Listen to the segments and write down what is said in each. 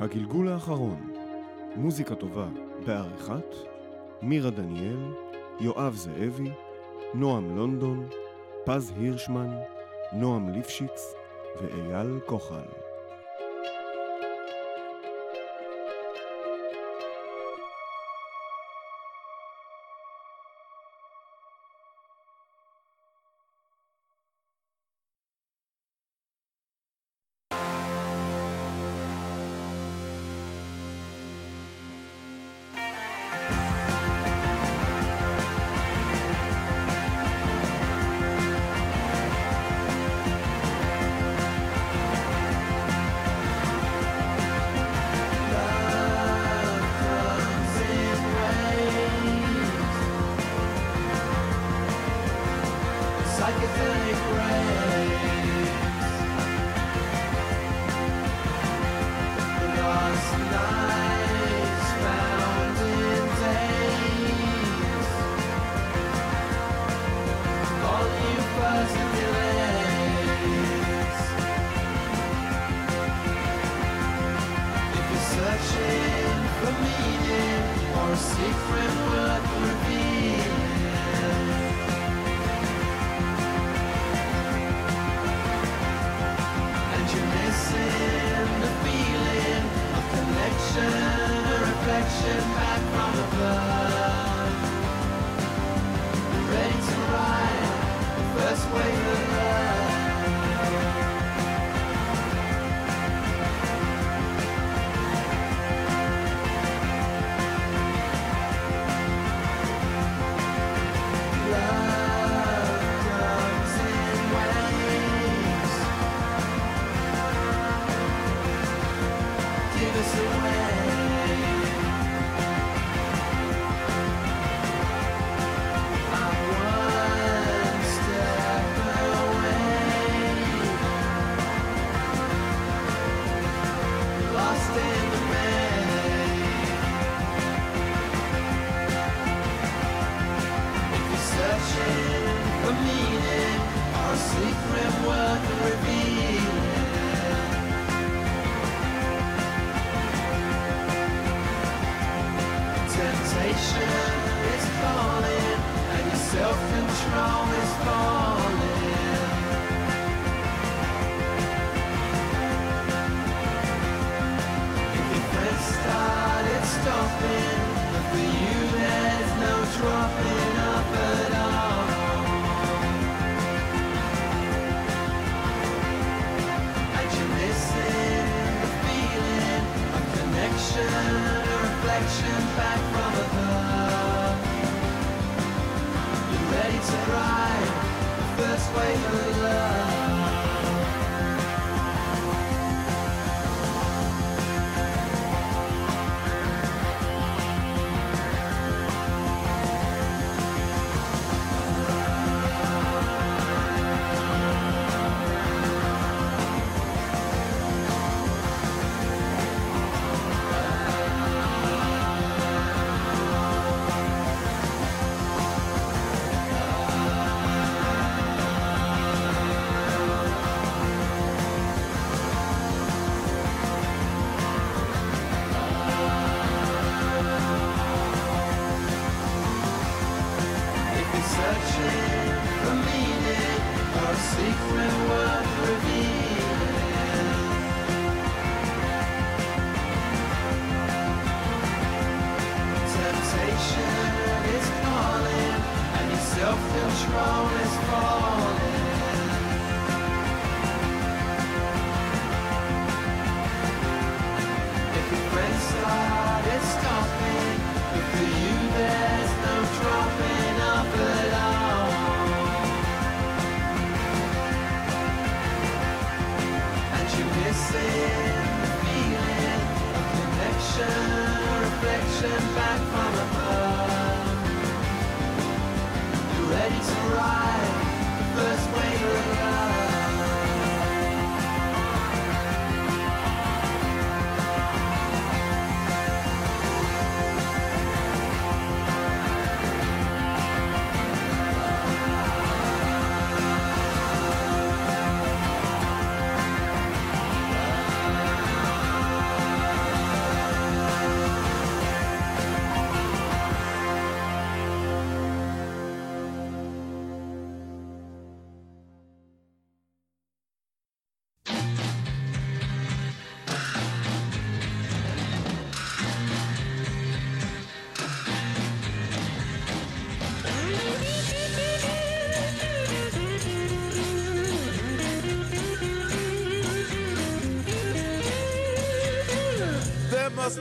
הגלגול האחרון, מוזיקה טובה בעריכת מירה דניאל, יואב זאבי, נועם לונדון, פז הירשמן, נועם ליפשיץ ואייל כוחל.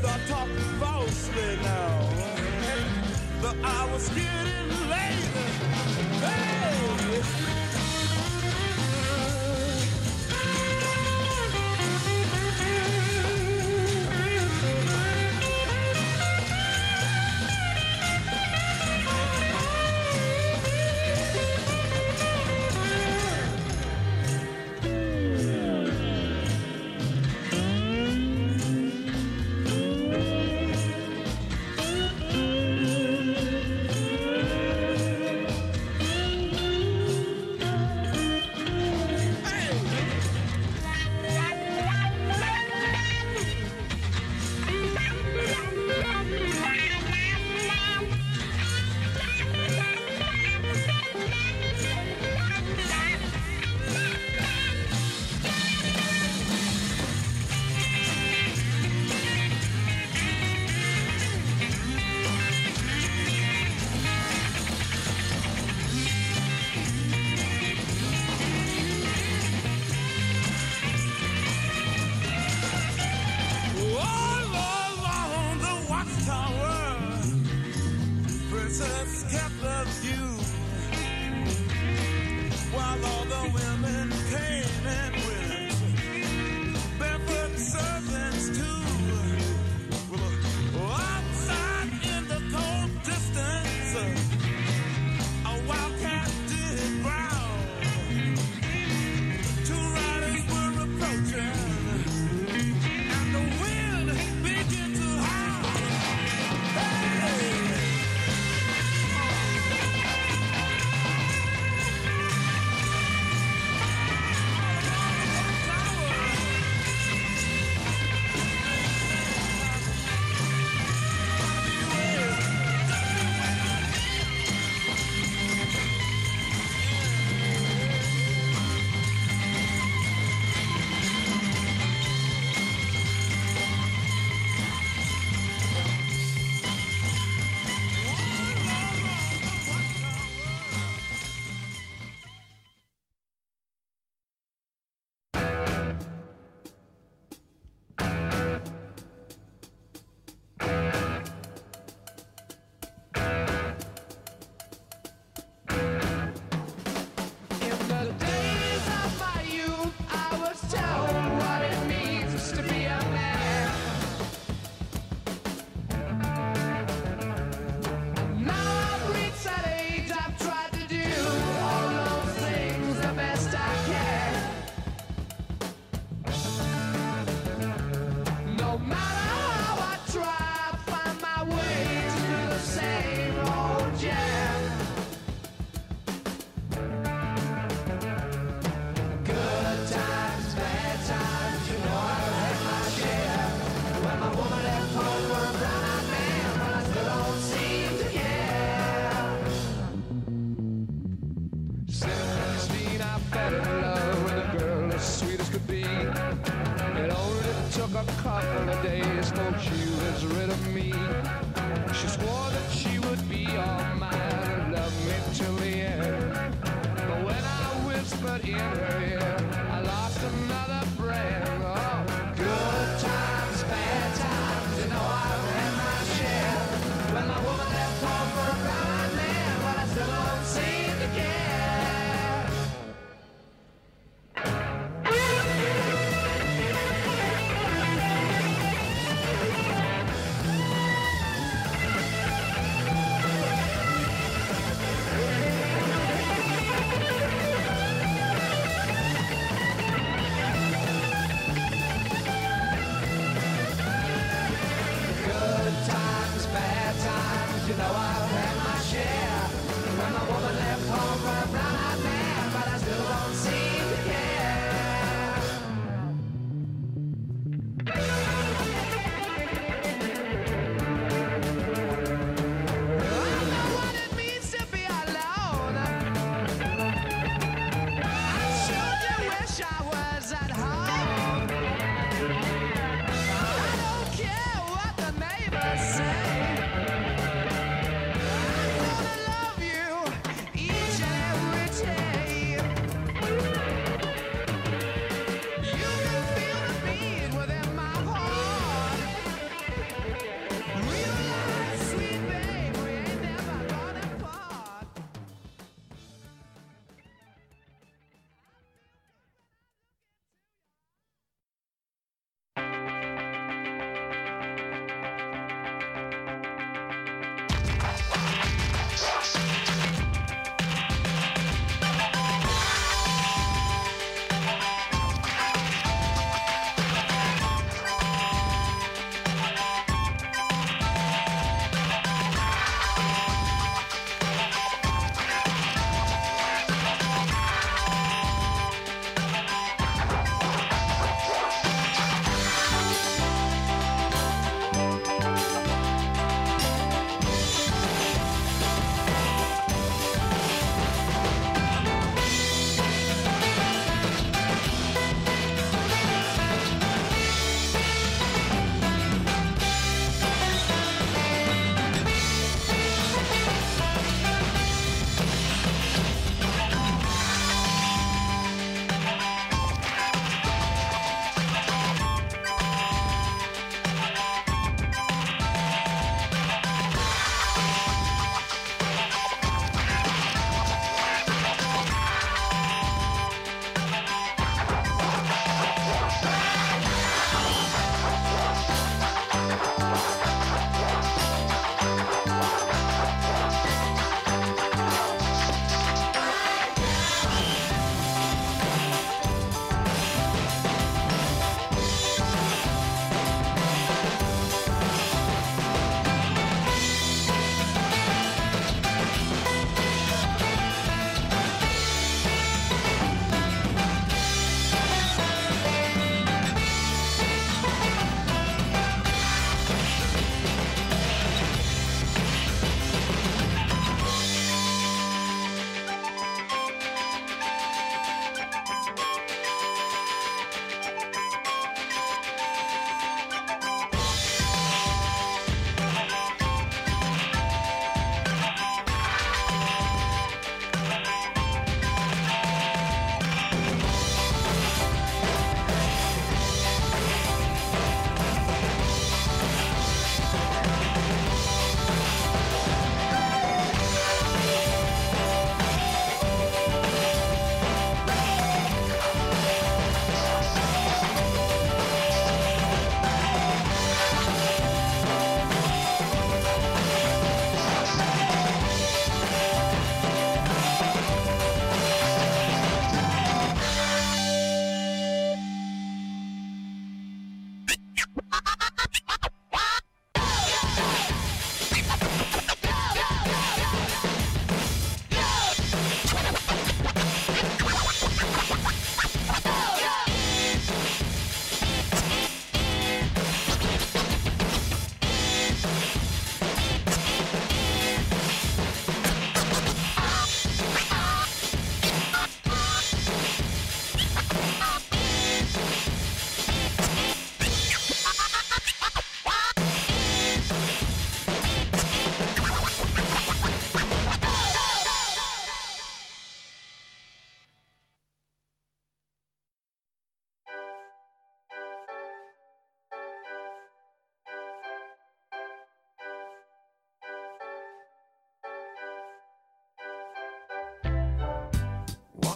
thought talking falsely now. The was getting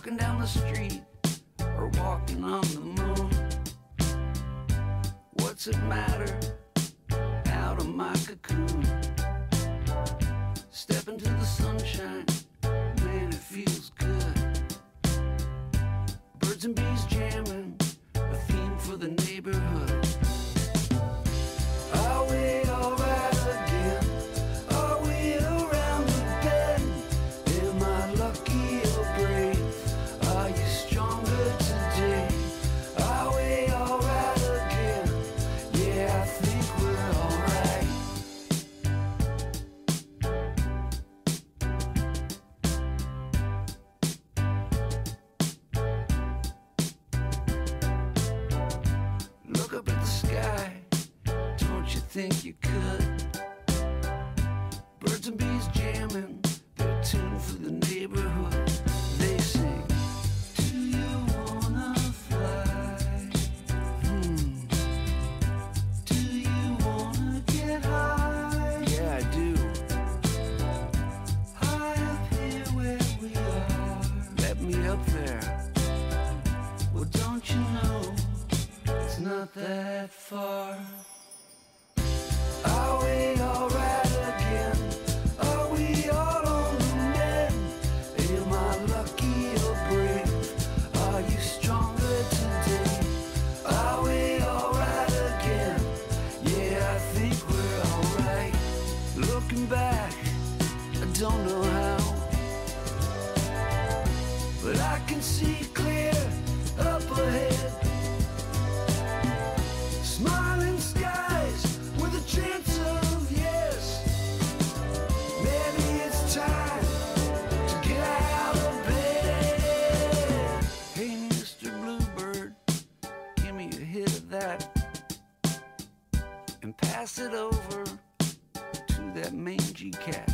walking down the street or walking on the moon. What's it matter? Out of my cocoon. Step into the sunshine, man, it feels good. Birds and bees jamming, a theme for the neighborhood. looking back, I don't know how, but I can see. Cat.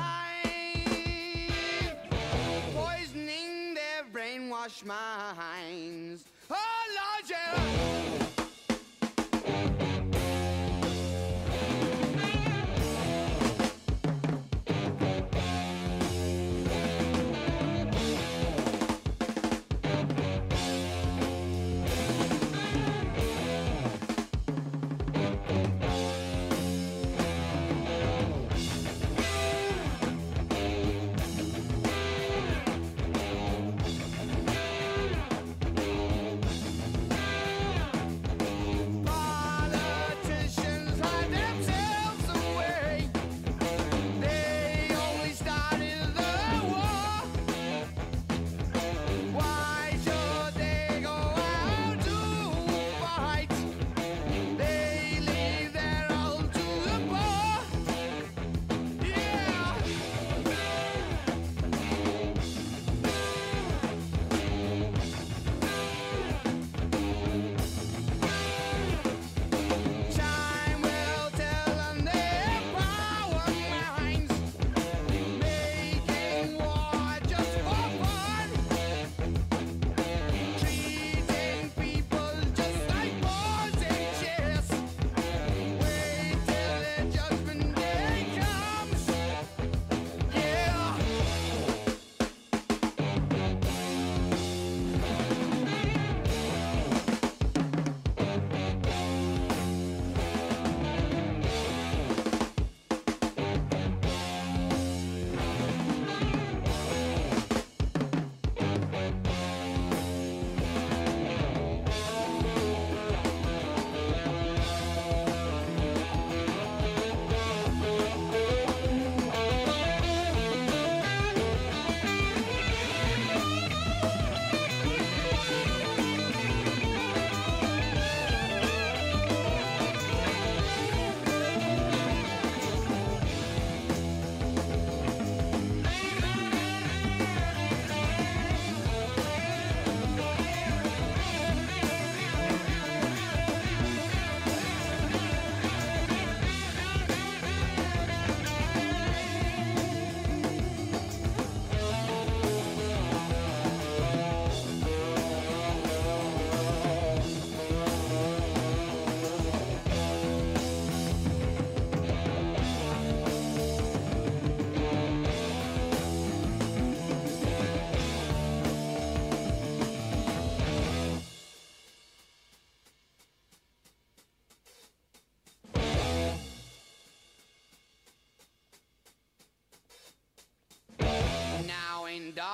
poisoning their brainwashed minds. Oh Lord, yeah.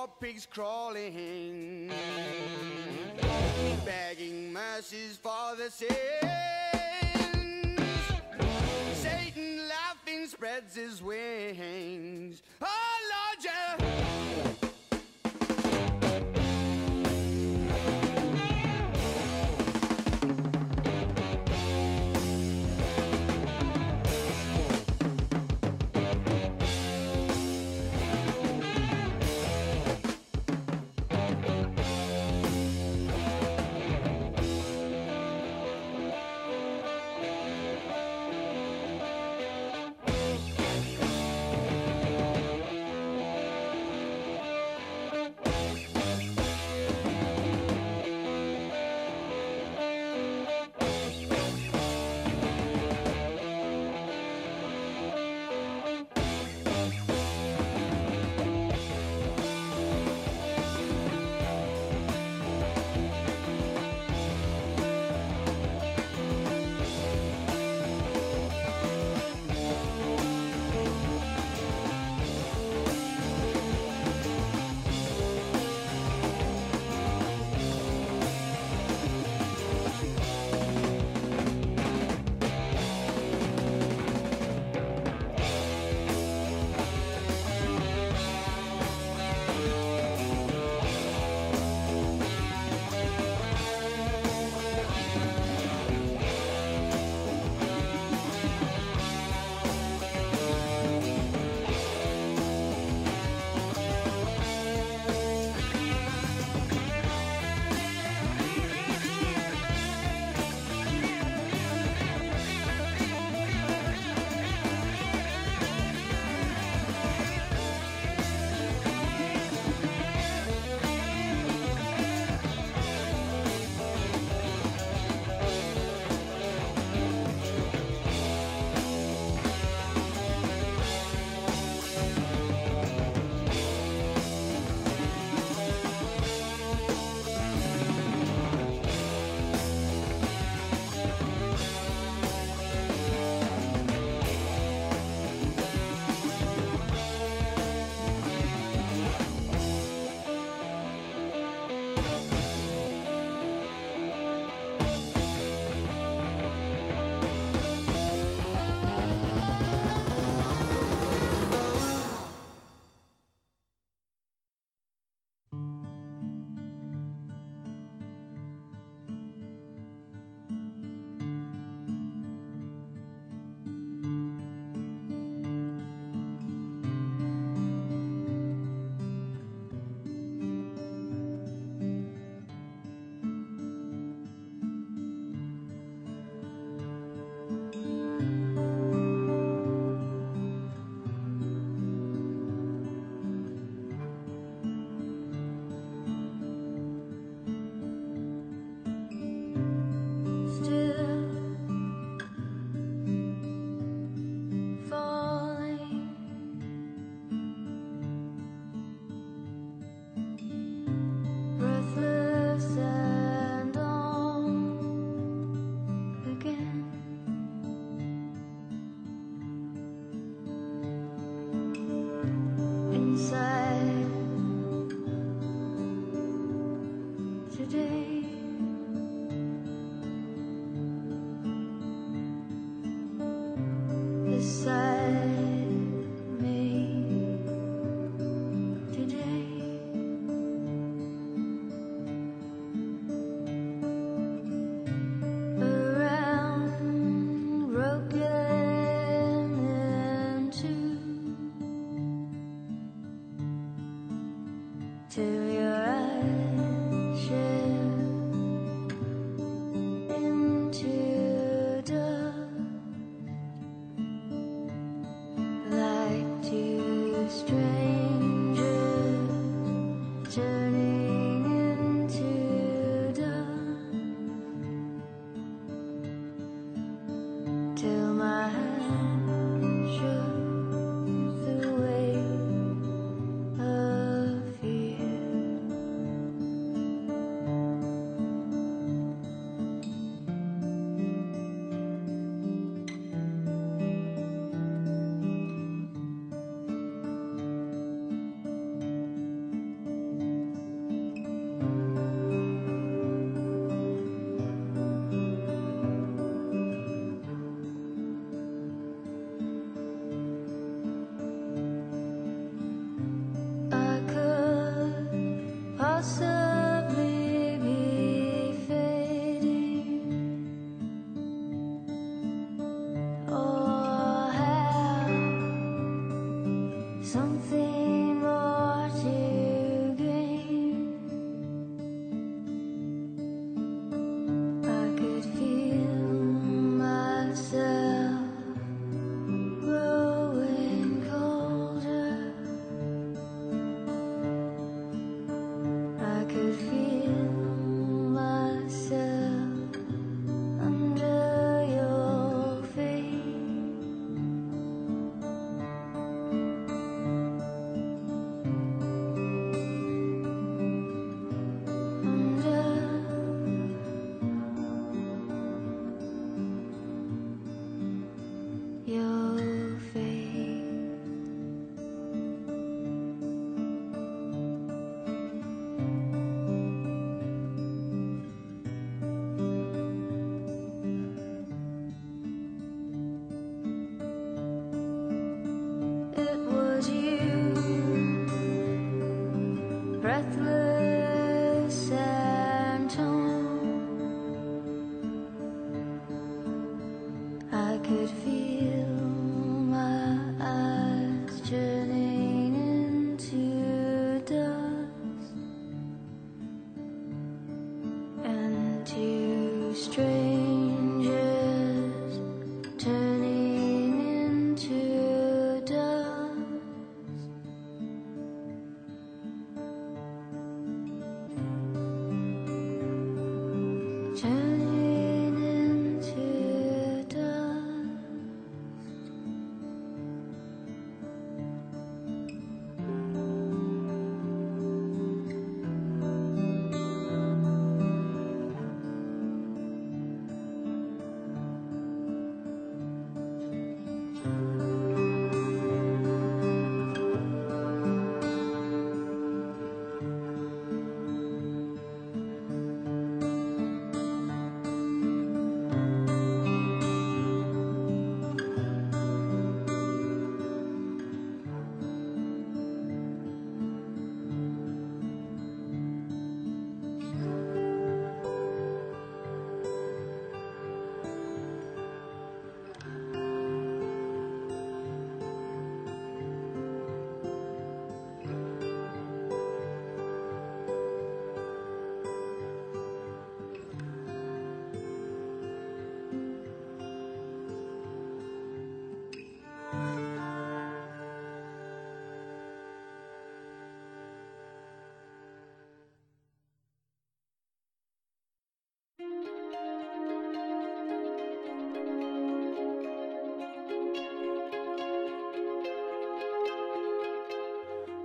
Knees, pigs crawling, begging mercies for the sins. Satan laughing spreads his wings. Oh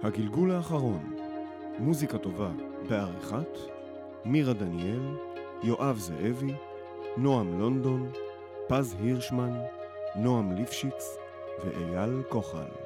הגלגול האחרון, מוזיקה טובה בעריכת מירה דניאל, יואב זאבי, נועם לונדון, פז הירשמן, נועם ליפשיץ ואייל כוחל.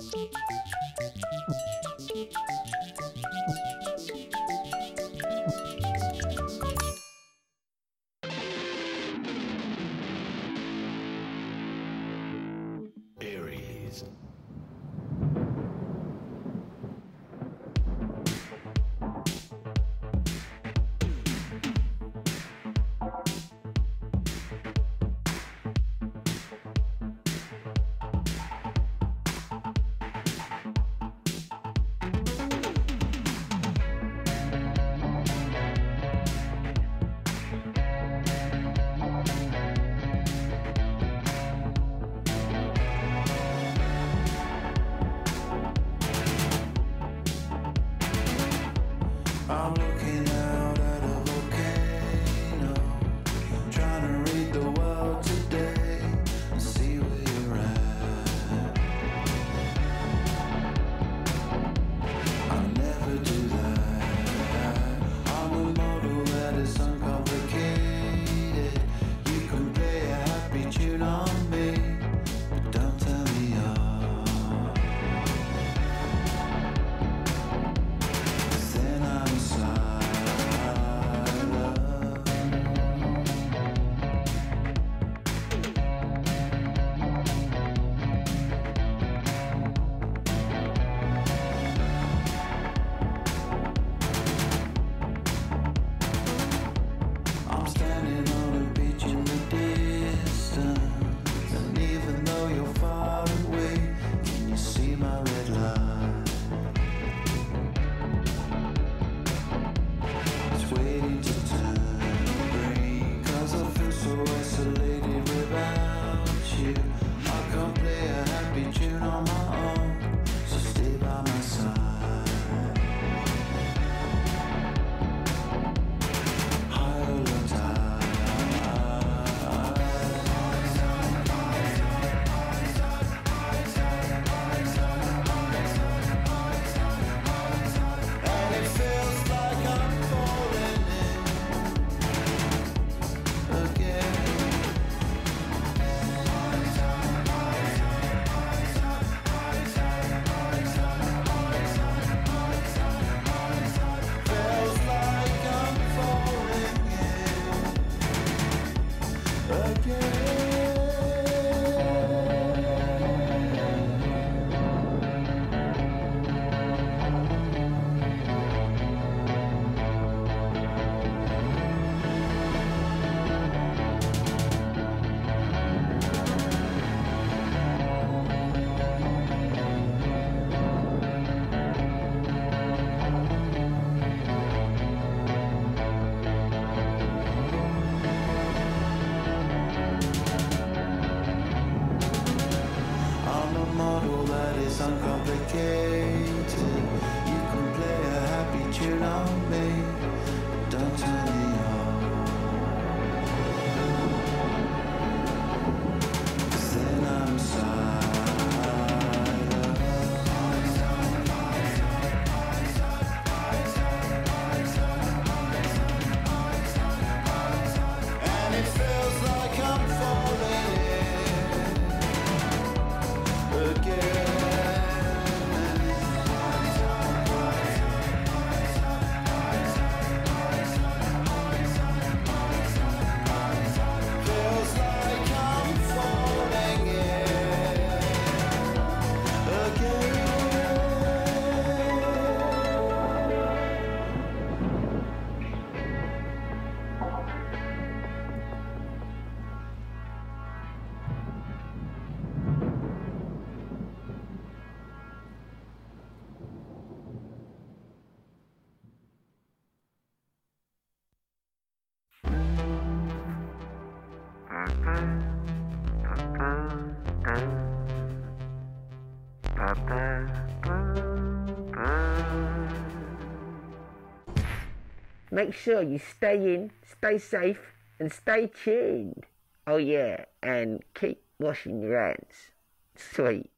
Thank you. Make sure you stay in, stay safe, and stay tuned. Oh, yeah, and keep washing your hands. Sweet.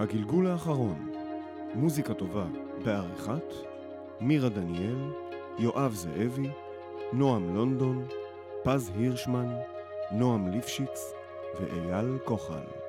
הגלגול האחרון, מוזיקה טובה בעריכת מירה דניאל, יואב זאבי, נועם לונדון, פז הירשמן, נועם ליפשיץ ואייל כוחל.